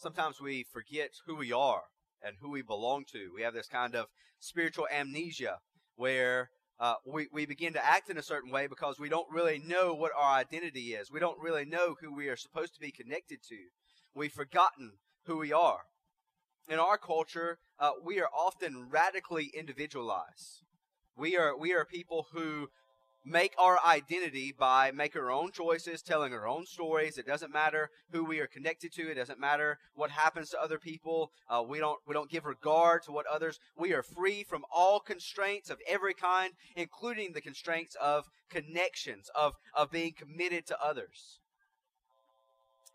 sometimes we forget who we are and who we belong to. We have this kind of spiritual amnesia where uh, we, we begin to act in a certain way because we don't really know what our identity is. We don't really know who we are supposed to be connected to. We've forgotten who we are. In our culture, uh, we are often radically individualized. We are we are people who make our identity by making our own choices, telling our own stories. It doesn't matter who we are connected to. It doesn't matter what happens to other people. Uh, we don't we don't give regard to what others. We are free from all constraints of every kind, including the constraints of connections, of of being committed to others.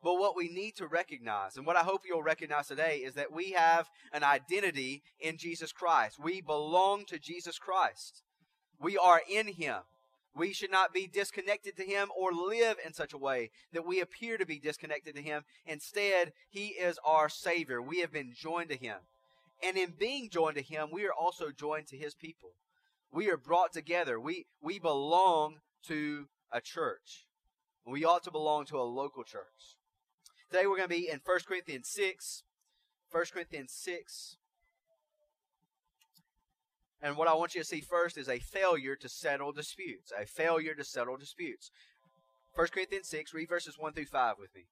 But what we need to recognize, and what I hope you'll recognize today, is that we have an identity in Jesus Christ. We belong to Jesus Christ. We are in Him. We should not be disconnected to Him or live in such a way that we appear to be disconnected to Him. Instead, He is our Savior. We have been joined to Him. And in being joined to Him, we are also joined to His people. We are brought together. We, we belong to a church. We ought to belong to a local church. Today we're going to be in 1 Corinthians 6. 1 Corinthians 6. And what I want you to see first is a failure to settle disputes. A failure to settle disputes. 1 Corinthians 6, read verses 1 through 5 with me.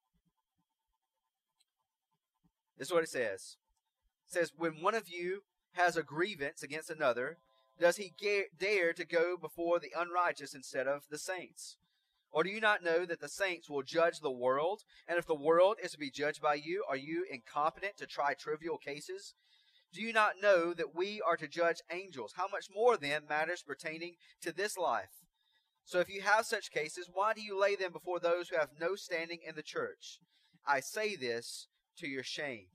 This is what it says. It says, When one of you has a grievance against another, does he dare to go before the unrighteous instead of the saints? Or do you not know that the saints will judge the world? And if the world is to be judged by you, are you incompetent to try trivial cases? Do you not know that we are to judge angels? How much more then matters pertaining to this life? So if you have such cases, why do you lay them before those who have no standing in the church? I say this to your shame.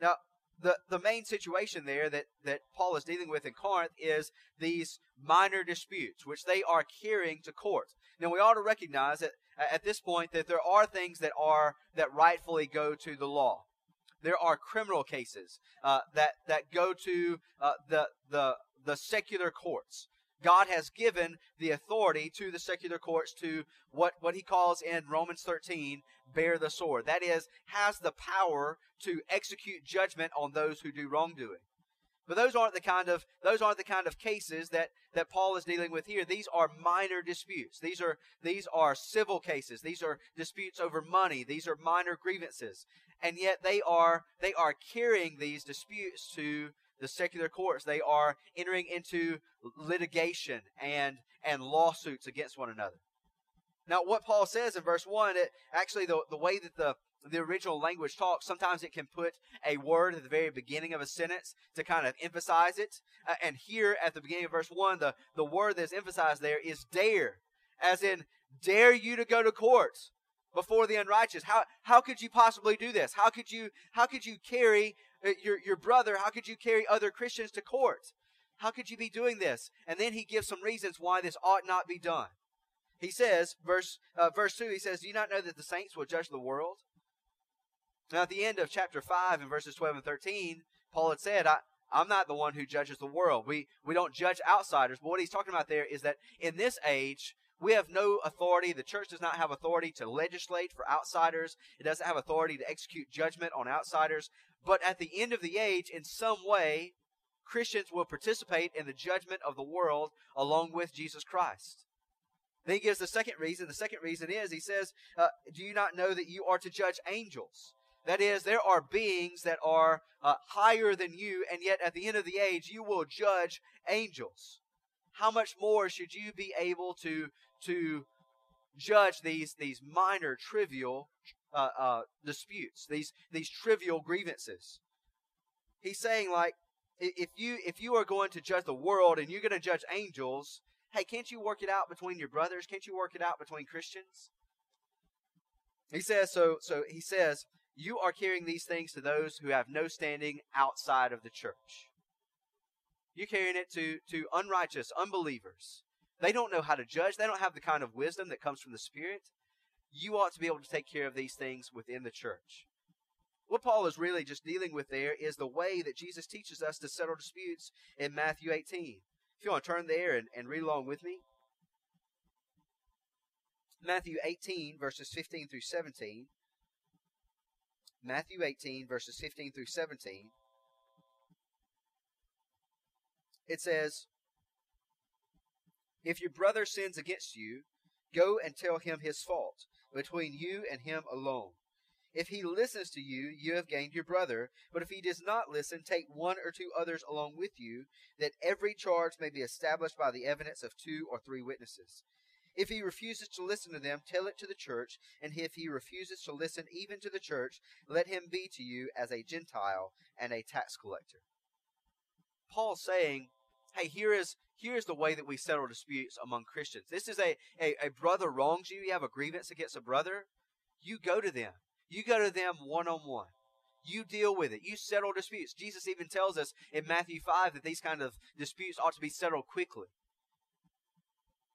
Now, the, the main situation there that, that Paul is dealing with in Corinth is these minor disputes, which they are carrying to court. Now we ought to recognize that at this point that there are things that are that rightfully go to the law there are criminal cases uh, that that go to uh, the the the secular courts. God has given the authority to the secular courts to what, what he calls in Romans 13, bear the sword. That is, has the power to execute judgment on those who do wrongdoing. But those aren't the kind of those aren't the kind of cases that, that Paul is dealing with here. These are minor disputes. These are these are civil cases. These are disputes over money. These are minor grievances and yet they are they are carrying these disputes to the secular courts. They are entering into litigation and and lawsuits against one another. Now, what Paul says in verse one, it actually the the way that the the original language talks, sometimes it can put a word at the very beginning of a sentence to kind of emphasize it. Uh, and here at the beginning of verse 1, the, the word that's emphasized there is dare, as in, dare you to go to court before the unrighteous. How, how could you possibly do this? How could you, how could you carry uh, your, your brother? How could you carry other Christians to court? How could you be doing this? And then he gives some reasons why this ought not be done. He says, verse, uh, verse 2, he says, Do you not know that the saints will judge the world? Now, at the end of chapter 5 and verses 12 and 13, Paul had said, I, I'm not the one who judges the world. We, we don't judge outsiders. But what he's talking about there is that in this age, we have no authority. The church does not have authority to legislate for outsiders. It doesn't have authority to execute judgment on outsiders. But at the end of the age, in some way, Christians will participate in the judgment of the world along with Jesus Christ. Then he gives the second reason. The second reason is he says, uh, Do you not know that you are to judge angels? That is, there are beings that are uh, higher than you, and yet at the end of the age, you will judge angels. How much more should you be able to to judge these these minor trivial uh, uh, disputes, these these trivial grievances. He's saying like if you if you are going to judge the world and you're going to judge angels, hey, can't you work it out between your brothers? Can't you work it out between Christians? He says so so he says you are carrying these things to those who have no standing outside of the church. You're carrying it to to unrighteous unbelievers they don't know how to judge. They don't have the kind of wisdom that comes from the Spirit. You ought to be able to take care of these things within the church. What Paul is really just dealing with there is the way that Jesus teaches us to settle disputes in Matthew 18. If you want to turn there and, and read along with me. Matthew 18, verses 15 through 17. Matthew 18, verses 15 through 17, it says, If your brother sins against you, go and tell him his fault, between you and him alone. If he listens to you, you have gained your brother. But if he does not listen, take one or two others along with you, that every charge may be established by the evidence of two or three witnesses. If he refuses to listen to them, tell it to the church, and if he refuses to listen even to the church, let him be to you as a Gentile and a tax collector. Paul's saying, hey, here is here is the way that we settle disputes among Christians. This is a, a, a brother wrongs you, you have a grievance against a brother, you go to them. You go to them one on one. You deal with it. You settle disputes. Jesus even tells us in Matthew 5 that these kind of disputes ought to be settled quickly.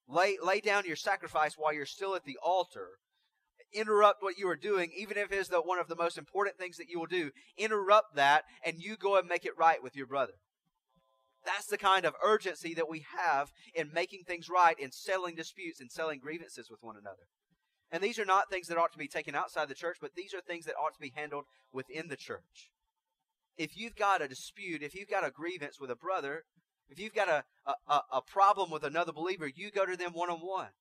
Lay, lay down your sacrifice while you're still at the altar. Interrupt what you are doing, even if it is the, one of the most important things that you will do. Interrupt that, and you go and make it right with your brother. That's the kind of urgency that we have in making things right, in settling disputes, and settling grievances with one another. And these are not things that ought to be taken outside the church, but these are things that ought to be handled within the church. If you've got a dispute, if you've got a grievance with a brother, if you've got a, a, a problem with another believer, you go to them one on one.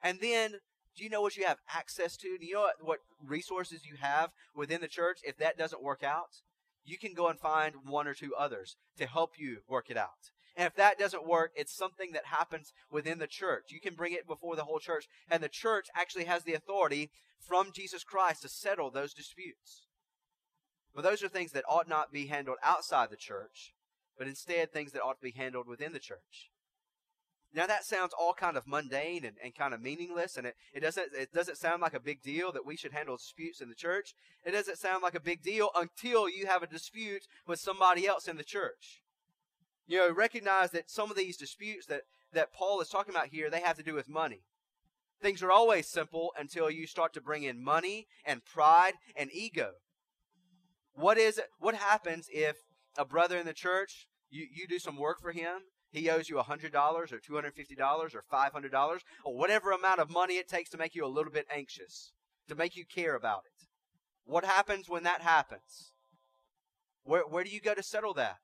And then, do you know what you have access to? Do you know what, what resources you have within the church if that doesn't work out? You can go and find one or two others to help you work it out. And if that doesn't work, it's something that happens within the church. You can bring it before the whole church. And the church actually has the authority from Jesus Christ to settle those disputes. But those are things that ought not be handled outside the church but instead things that ought to be handled within the church. Now that sounds all kind of mundane and, and kind of meaningless, and it, it doesn't it doesn't sound like a big deal that we should handle disputes in the church. It doesn't sound like a big deal until you have a dispute with somebody else in the church. You know, recognize that some of these disputes that, that Paul is talking about here, they have to do with money. Things are always simple until you start to bring in money and pride and ego. What is it? What happens if a brother in the church, you, you do some work for him, he owes you $100 or $250 or $500 or whatever amount of money it takes to make you a little bit anxious, to make you care about it. What happens when that happens? Where, where do you go to settle that?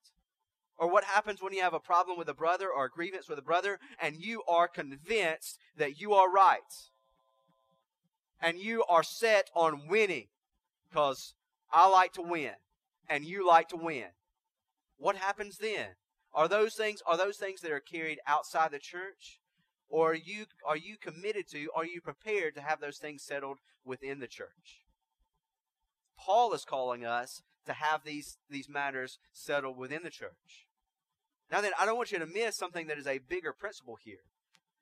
Or what happens when you have a problem with a brother or a grievance with a brother and you are convinced that you are right? And you are set on winning because I like to win and you like to win what happens then? Are those things are those things that are carried outside the church? Or are you are you committed to, are you prepared to have those things settled within the church? Paul is calling us to have these, these matters settled within the church. Now then, I don't want you to miss something that is a bigger principle here.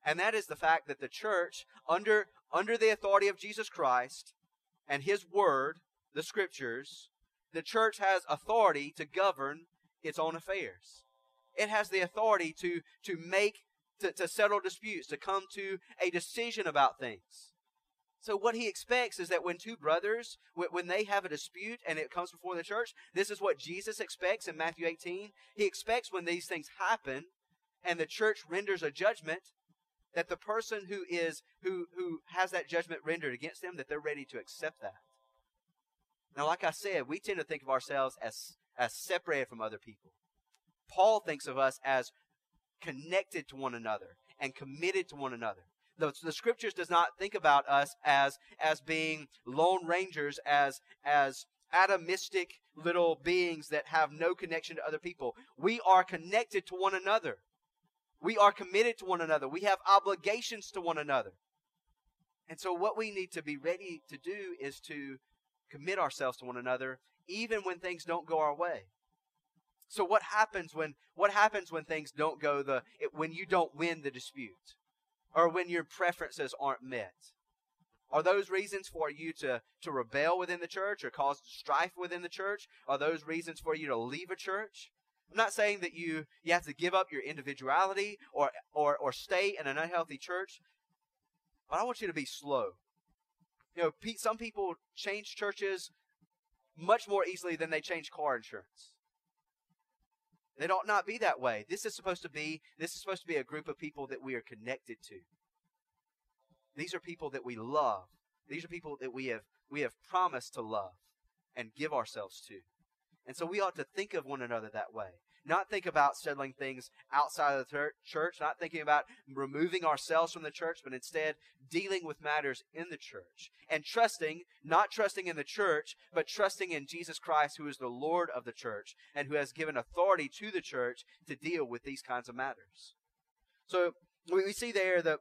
And that is the fact that the church, under, under the authority of Jesus Christ and his word, the scriptures, the church has authority to govern its own affairs. It has the authority to, to make, to, to settle disputes, to come to a decision about things. So what he expects is that when two brothers, when they have a dispute and it comes before the church, this is what Jesus expects in Matthew 18. He expects when these things happen and the church renders a judgment that the person who is who who has that judgment rendered against them that they're ready to accept that. Now like I said, we tend to think of ourselves as as separated from other people. Paul thinks of us as connected to one another and committed to one another. The, the scriptures does not think about us as as being lone rangers, as as atomistic little beings that have no connection to other people. We are connected to one another. We are committed to one another. We have obligations to one another. And so, what we need to be ready to do is to commit ourselves to one another even when things don't go our way. So what happens when what happens when things don't go the it, when you don't win the dispute or when your preferences aren't met? Are those reasons for you to, to rebel within the church or cause strife within the church? Are those reasons for you to leave a church? I'm not saying that you, you have to give up your individuality or, or, or stay in an unhealthy church, but I want you to be slow. You know, some people change churches much more easily than they change car insurance. It ought not be that way. This is supposed to be this is supposed to be a group of people that we are connected to. These are people that we love. These are people that we have we have promised to love. and give ourselves to. And so we ought to think of one another that way. Not think about settling things outside of the church, not thinking about removing ourselves from the church, but instead dealing with matters in the church. And trusting, not trusting in the church, but trusting in Jesus Christ, who is the Lord of the church and who has given authority to the church to deal with these kinds of matters. So we see there the,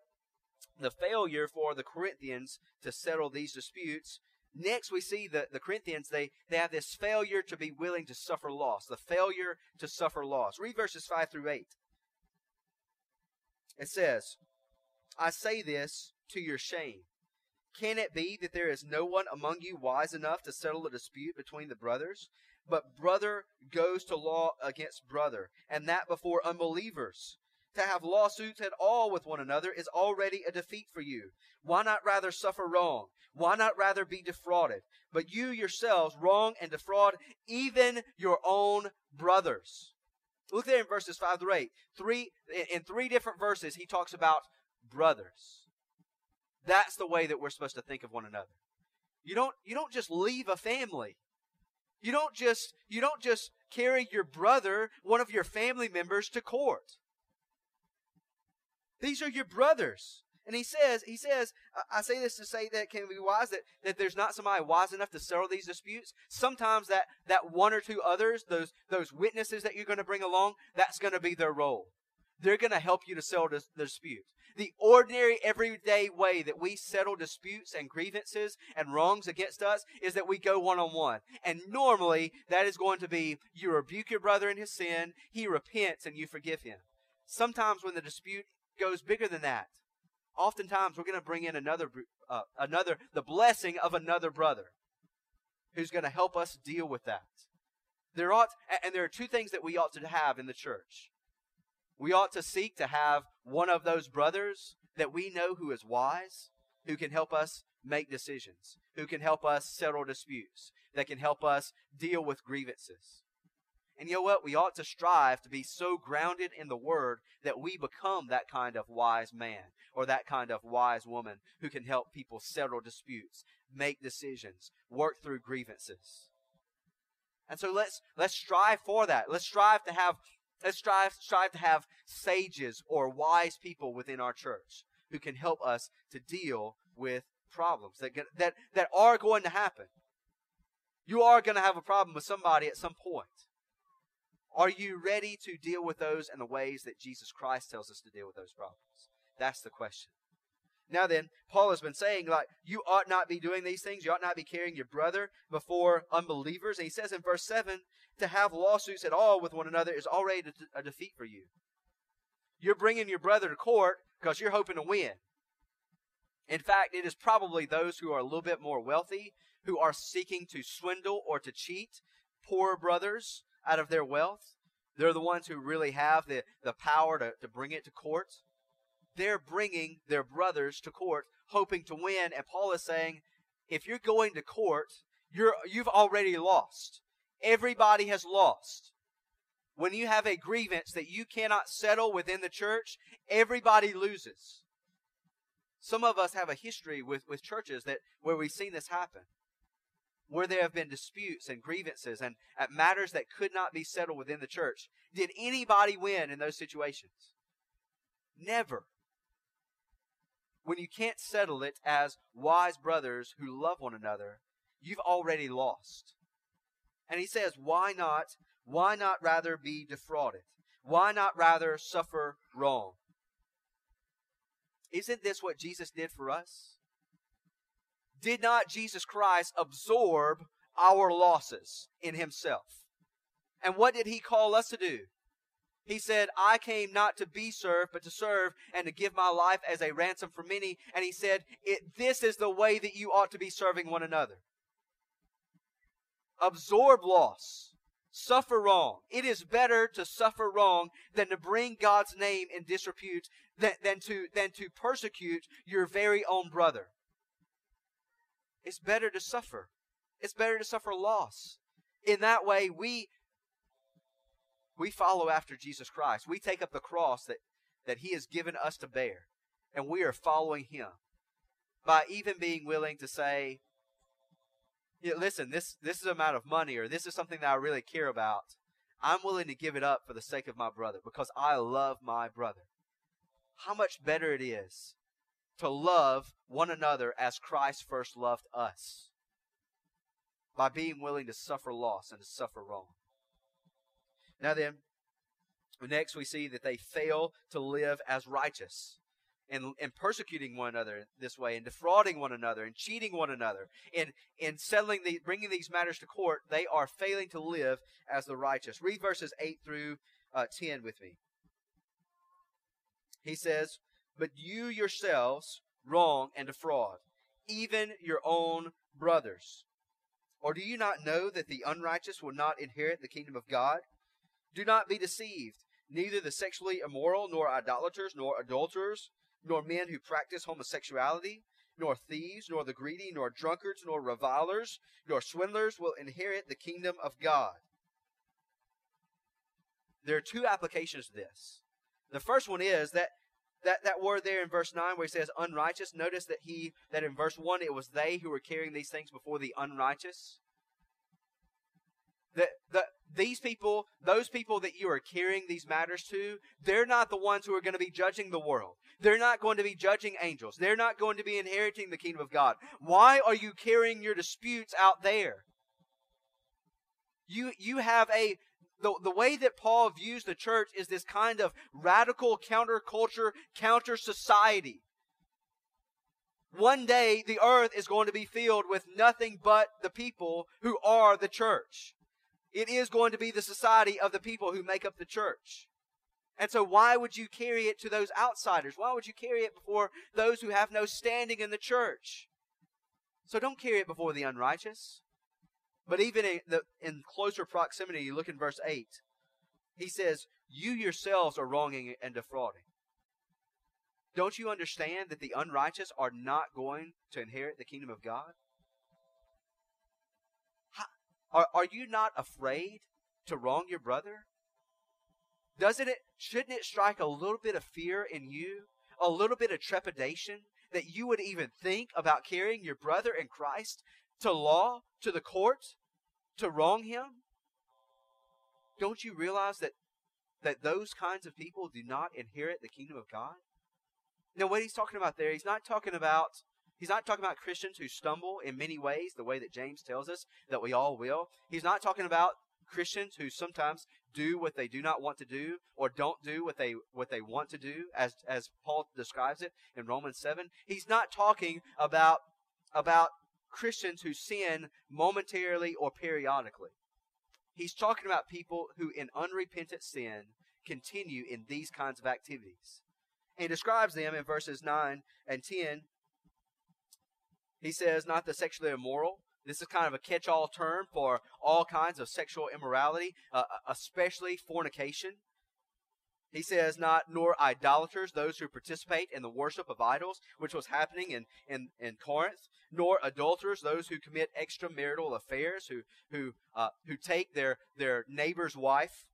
the failure for the Corinthians to settle these disputes Next, we see that the Corinthians, they, they have this failure to be willing to suffer loss, the failure to suffer loss. Read verses 5 through 8. It says, I say this to your shame. Can it be that there is no one among you wise enough to settle a dispute between the brothers? But brother goes to law against brother, and that before unbelievers. To have lawsuits at all with one another is already a defeat for you. Why not rather suffer wrong? Why not rather be defrauded? But you yourselves wrong and defraud even your own brothers. Look there in verses 5 through 8. Three, in three different verses, he talks about brothers. That's the way that we're supposed to think of one another. You don't, you don't just leave a family. You don't just, you don't just carry your brother, one of your family members, to court. These are your brothers. And he says, he says, I say this to say that can be wise, that, that there's not somebody wise enough to settle these disputes. Sometimes that, that one or two others, those, those witnesses that you're going to bring along, that's going to be their role. They're going to help you to settle the, dispute. The ordinary, everyday way that we settle disputes and grievances and wrongs against us is that we go one on one. And normally, that is going to be you rebuke your brother in his sin, he repents, and you forgive him. Sometimes when the dispute goes bigger than that, oftentimes we're going to bring in another, uh, another, the blessing of another brother who's going to help us deal with that. There ought, and there are two things that we ought to have in the church. We ought to seek to have one of those brothers that we know who is wise, who can help us make decisions, who can help us settle disputes, that can help us deal with grievances. And you know what? We ought to strive to be so grounded in the Word that we become that kind of wise man or that kind of wise woman who can help people settle disputes, make decisions, work through grievances. And so let's let's strive for that. Let's strive to have let's strive strive to have sages or wise people within our church who can help us to deal with problems that that that are going to happen. You are going to have a problem with somebody at some point. Are you ready to deal with those in the ways that Jesus Christ tells us to deal with those problems? That's the question. Now then, Paul has been saying, like, you ought not be doing these things. You ought not be carrying your brother before unbelievers. And he says in verse 7 to have lawsuits at all with one another is already a defeat for you. You're bringing your brother to court because you're hoping to win. In fact, it is probably those who are a little bit more wealthy who are seeking to swindle or to cheat poor brothers out of their wealth. They're the ones who really have the, the power to, to bring it to court. They're bringing their brothers to court, hoping to win. And Paul is saying, if you're going to court, you're, you've already lost. Everybody has lost. When you have a grievance that you cannot settle within the church, everybody loses. Some of us have a history with, with churches that where we've seen this happen where there have been disputes and grievances and at matters that could not be settled within the church. Did anybody win in those situations? Never. When you can't settle it as wise brothers who love one another, you've already lost. And he says, why not, why not rather be defrauded? Why not rather suffer wrong? Isn't this what Jesus did for us? Did not Jesus Christ absorb our losses in himself? And what did he call us to do? He said, I came not to be served, but to serve and to give my life as a ransom for many. And he said, This is the way that you ought to be serving one another. Absorb loss. Suffer wrong. It is better to suffer wrong than to bring God's name in disrepute, than, than, to, than to persecute your very own brother. It's better to suffer. It's better to suffer loss. In that way, we we follow after Jesus Christ. We take up the cross that, that He has given us to bear, and we are following Him by even being willing to say, yeah, listen, this this is a amount of money or this is something that I really care about. I'm willing to give it up for the sake of my brother because I love my brother. How much better it is to love one another as Christ first loved us by being willing to suffer loss and to suffer wrong. Now then, next we see that they fail to live as righteous and, and persecuting one another this way and defrauding one another and cheating one another and, and settling the, bringing these matters to court, they are failing to live as the righteous. Read verses 8 through uh, 10 with me. He says, But you yourselves wrong and defraud, even your own brothers. Or do you not know that the unrighteous will not inherit the kingdom of God? Do not be deceived. Neither the sexually immoral, nor idolaters, nor adulterers, nor men who practice homosexuality, nor thieves, nor the greedy, nor drunkards, nor revilers, nor swindlers will inherit the kingdom of God. There are two applications to this. The first one is that that, that word there in verse 9 where he says unrighteous, notice that he that in verse 1 it was they who were carrying these things before the unrighteous. That that these people, those people that you are carrying these matters to, they're not the ones who are going to be judging the world. They're not going to be judging angels. They're not going to be inheriting the kingdom of God. Why are you carrying your disputes out there? You, you have a, the, the way that Paul views the church is this kind of radical counterculture, counter society. One day, the earth is going to be filled with nothing but the people who are the church. It is going to be the society of the people who make up the church. And so, why would you carry it to those outsiders? Why would you carry it before those who have no standing in the church? So, don't carry it before the unrighteous. But even in, the, in closer proximity, you look in verse 8, he says, You yourselves are wronging and defrauding. Don't you understand that the unrighteous are not going to inherit the kingdom of God? Are, are you not afraid to wrong your brother? Doesn't it, shouldn't it strike a little bit of fear in you? A little bit of trepidation that you would even think about carrying your brother in Christ to law, to the court, to wrong him? Don't you realize that, that those kinds of people do not inherit the kingdom of God? Now, what he's talking about there, he's not talking about He's not talking about Christians who stumble in many ways, the way that James tells us that we all will. He's not talking about Christians who sometimes do what they do not want to do or don't do what they what they want to do as as Paul describes it in Romans 7. He's not talking about about Christians who sin momentarily or periodically. He's talking about people who, in unrepentant sin, continue in these kinds of activities. He describes them in verses 9 and 10. He says, not the sexually immoral. This is kind of a catch all term for all kinds of sexual immorality, uh, especially fornication. He says, not nor idolaters, those who participate in the worship of idols, which was happening in, in, in Corinth, nor adulterers, those who commit extramarital affairs, who, who, uh, who take their, their neighbor's wife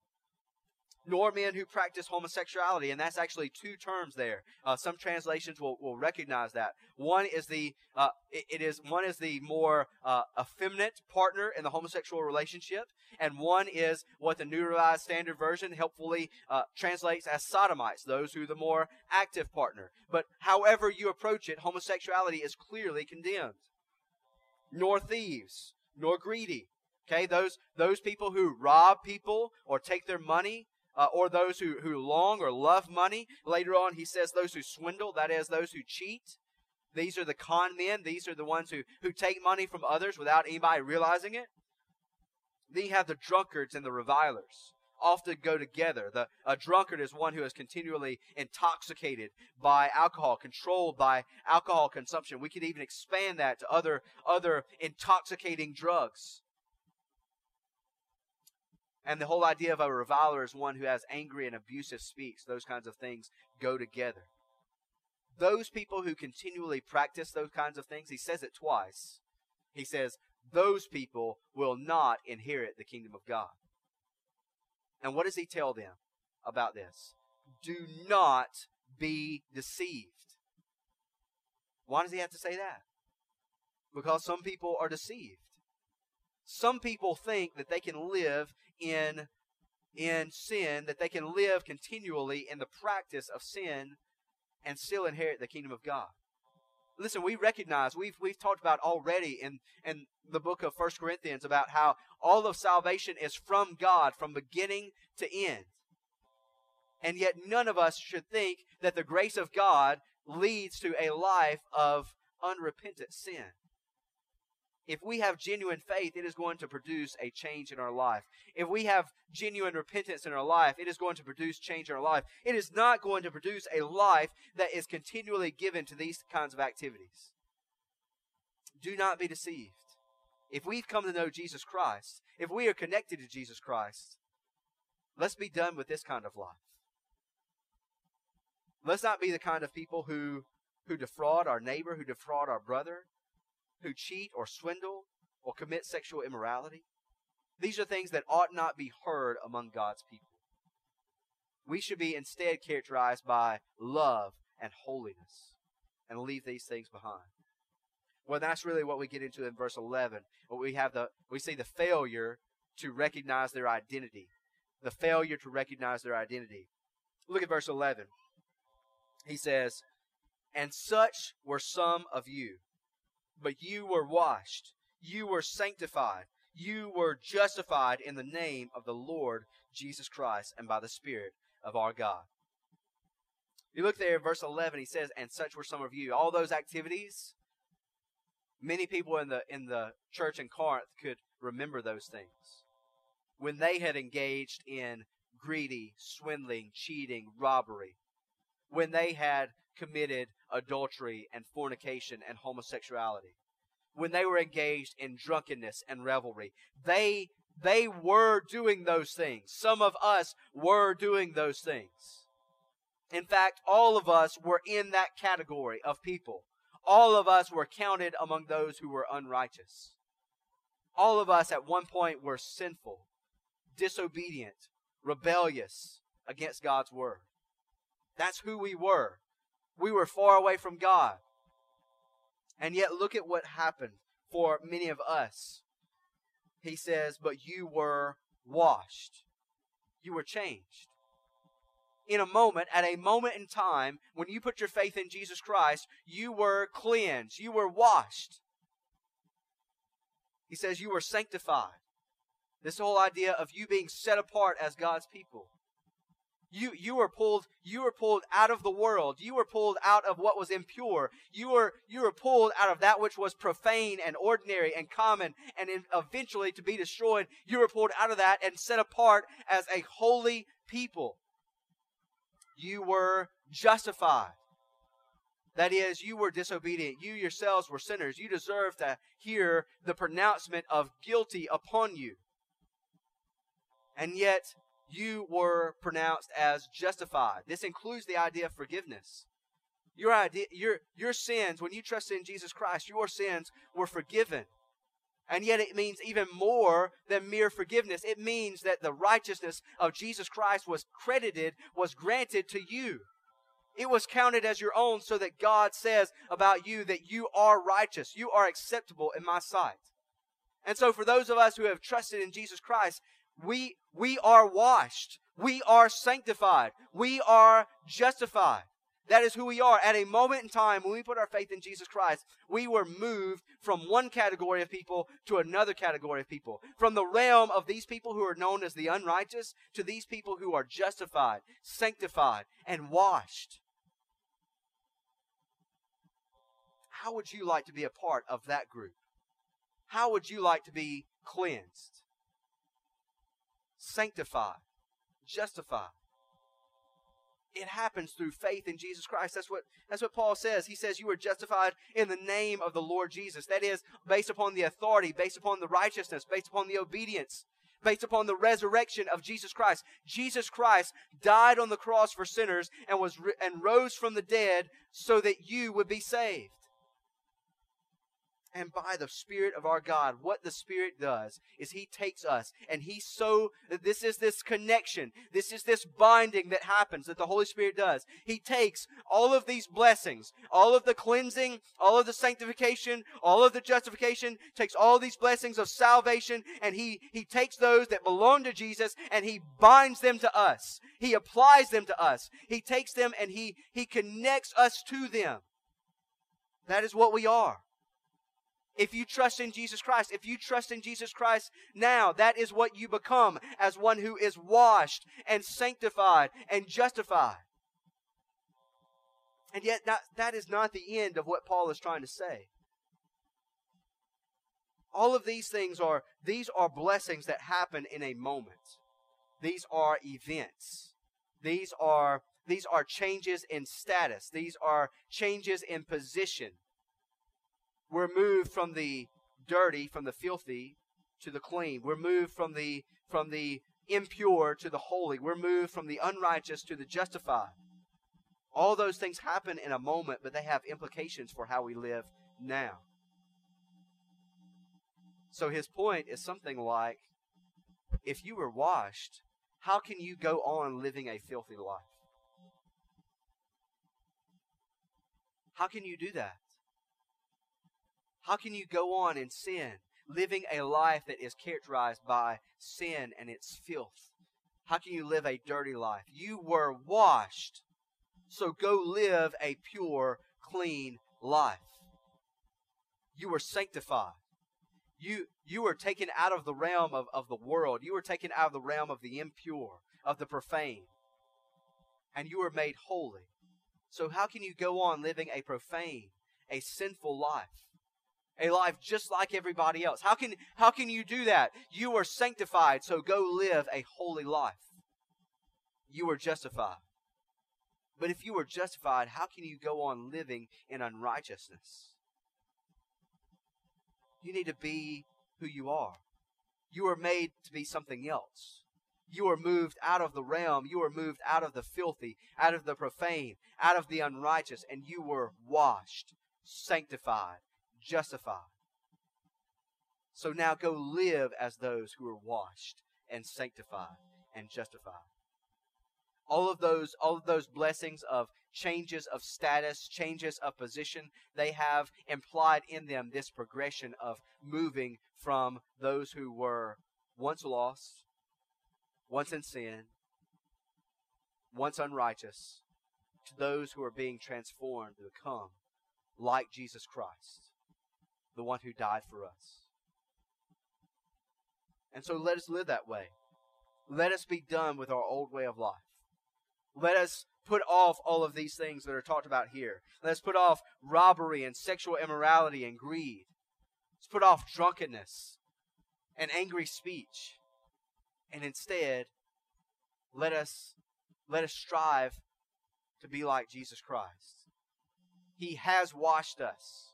nor men who practice homosexuality. And that's actually two terms there. Uh, some translations will, will recognize that. One is the, uh, it, it is, one is the more, uh, effeminate partner in the homosexual relationship. And one is what the New Revised Standard Version helpfully, uh, translates as sodomites, those who are the more active partner. But however you approach it, homosexuality is clearly condemned. Nor thieves, nor greedy. Okay, those those people who rob people or take their money uh, or those who, who long or love money. Later on, he says those who swindle, that is, those who cheat. These are the con men. These are the ones who, who take money from others without anybody realizing it. Then you have the drunkards and the revilers. Often go together. The a drunkard is one who is continually intoxicated by alcohol, controlled by alcohol consumption. We could even expand that to other other intoxicating drugs. And the whole idea of a reviler is one who has angry and abusive speech. Those kinds of things go together. Those people who continually practice those kinds of things, he says it twice. He says, those people will not inherit the kingdom of God. And what does he tell them about this? Do not be deceived. Why does he have to say that? Because some people are deceived. some people think that they can live in in sin, that they can live continually in the practice of sin and still inherit the kingdom of God. Listen, we recognize we've we've talked about already in in the book of First Corinthians about how all of salvation is from God from beginning to end. And yet none of us should think that the grace of God leads to a life of unrepentant sin. If we have genuine faith, it is going to produce a change in our life. If we have genuine repentance in our life, it is going to produce change in our life. It is not going to produce a life that is continually given to these kinds of activities. Do not be deceived. If we've come to know Jesus Christ, if we are connected to Jesus Christ, let's be done with this kind of life. Let's not be the kind of people who, who defraud our neighbor, who defraud our brother, who cheat or swindle or commit sexual immorality. These are things that ought not be heard among God's people. We should be instead characterized by love and holiness and leave these things behind. Well, that's really what we get into in verse 11. What we have the we see the failure to recognize their identity. The failure to recognize their identity. Look at verse 11. He says, "And such were some of you, but you were washed, you were sanctified, you were justified in the name of the Lord Jesus Christ and by the Spirit of our God. You look there, verse 11, he says, And such were some of you. All those activities, many people in the, in the church in Corinth could remember those things. When they had engaged in greedy, swindling, cheating, robbery, when they had committed adultery and fornication and homosexuality, when they were engaged in drunkenness and revelry. They they were doing those things. Some of us were doing those things. In fact, all of us were in that category of people. All of us were counted among those who were unrighteous. All of us at one point were sinful, disobedient, rebellious against God's word. That's who we were. We were far away from God. And yet, look at what happened for many of us. He says, But you were washed, you were changed. In a moment, at a moment in time, when you put your faith in Jesus Christ, you were cleansed, you were washed. He says, You were sanctified. This whole idea of you being set apart as God's people. You, you were pulled, you were pulled out of the world. You were pulled out of what was impure. You were, you were pulled out of that which was profane and ordinary and common and eventually to be destroyed. You were pulled out of that and set apart as a holy people. You were justified. That is, you were disobedient. You yourselves were sinners. You deserve to hear the pronouncement of guilty upon you. And yet, you were pronounced as justified. This includes the idea of forgiveness. Your idea, your, your sins, when you trusted in Jesus Christ, your sins were forgiven. And yet it means even more than mere forgiveness. It means that the righteousness of Jesus Christ was credited, was granted to you. It was counted as your own so that God says about you that you are righteous. You are acceptable in my sight. And so for those of us who have trusted in Jesus Christ, we, we are washed. We are sanctified. We are justified. That is who we are. At a moment in time when we put our faith in Jesus Christ, we were moved from one category of people to another category of people. From the realm of these people who are known as the unrighteous to these people who are justified, sanctified, and washed. How would you like to be a part of that group? How would you like to be cleansed? Sanctified, justified. It happens through faith in Jesus Christ. That's what, that's what Paul says. He says you are justified in the name of the Lord Jesus. That is, based upon the authority, based upon the righteousness, based upon the obedience, based upon the resurrection of Jesus Christ. Jesus Christ died on the cross for sinners and was and rose from the dead so that you would be saved. And by the Spirit of our God. What the Spirit does is He takes us and He so, this is this connection. This is this binding that happens that the Holy Spirit does. He takes all of these blessings, all of the cleansing, all of the sanctification, all of the justification, takes all these blessings of salvation and He, He takes those that belong to Jesus and He binds them to us. He applies them to us. He takes them and He, He connects us to them. That is what we are. If you trust in Jesus Christ, if you trust in Jesus Christ now, that is what you become as one who is washed and sanctified and justified. And yet, that, that is not the end of what Paul is trying to say. All of these things are, these are blessings that happen in a moment. These are events. These are, these are changes in status. These are changes in position we're moved from the dirty, from the filthy, to the clean. We're moved from the from the impure to the holy. We're moved from the unrighteous to the justified. All those things happen in a moment, but they have implications for how we live now. So his point is something like if you were washed, how can you go on living a filthy life? How can you do that? How can you go on in sin, living a life that is characterized by sin and its filth? How can you live a dirty life? You were washed, so go live a pure, clean life. You were sanctified. You, you were taken out of the realm of, of the world. You were taken out of the realm of the impure, of the profane. And you were made holy. So, how can you go on living a profane, a sinful life? A life just like everybody else. How can, how can you do that? You are sanctified, so go live a holy life. You are justified. But if you are justified, how can you go on living in unrighteousness? You need to be who you are. You are made to be something else. You are moved out of the realm. You are moved out of the filthy, out of the profane, out of the unrighteous, and you were washed, sanctified, justified. So now go live as those who are washed and sanctified and justified. All of those, all of those blessings of changes of status, changes of position, they have implied in them this progression of moving from those who were once lost, once in sin, once unrighteous, to those who are being transformed to become like Jesus Christ the one who died for us. And so let us live that way. Let us be done with our old way of life. Let us put off all of these things that are talked about here. Let's put off robbery and sexual immorality and greed. Let's put off drunkenness and angry speech. And instead, let us let us strive to be like Jesus Christ. He has washed us.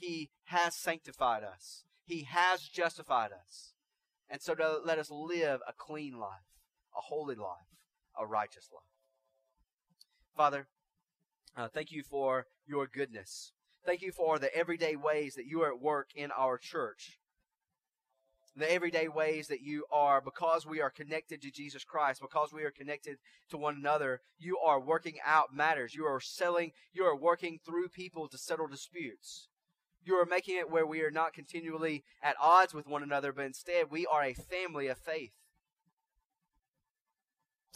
He has sanctified us. He has justified us. And so to let us live a clean life, a holy life, a righteous life. Father, uh, thank you for your goodness. Thank you for the everyday ways that you are at work in our church. The everyday ways that you are, because we are connected to Jesus Christ, because we are connected to one another, you are working out matters. You are selling, you are working through people to settle disputes. You are making it where we are not continually at odds with one another, but instead we are a family of faith.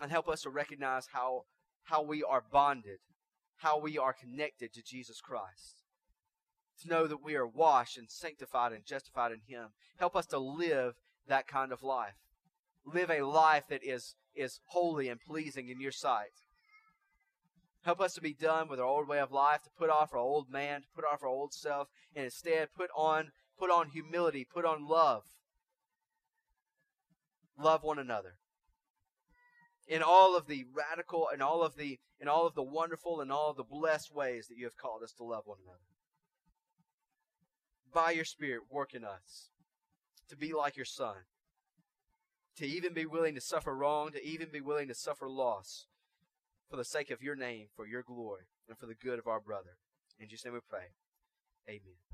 And help us to recognize how, how we are bonded, how we are connected to Jesus Christ. To know that we are washed and sanctified and justified in Him. Help us to live that kind of life. Live a life that is, is holy and pleasing in your sight. Help us to be done with our old way of life, to put off our old man, to put off our old self, and instead put on put on humility, put on love. Love one another. In all of the radical and all of the in all of the wonderful and all of the blessed ways that you have called us to love one another. By your Spirit, work in us to be like your Son, to even be willing to suffer wrong, to even be willing to suffer loss for the sake of your name, for your glory, and for the good of our brother. In Jesus' name we pray. Amen.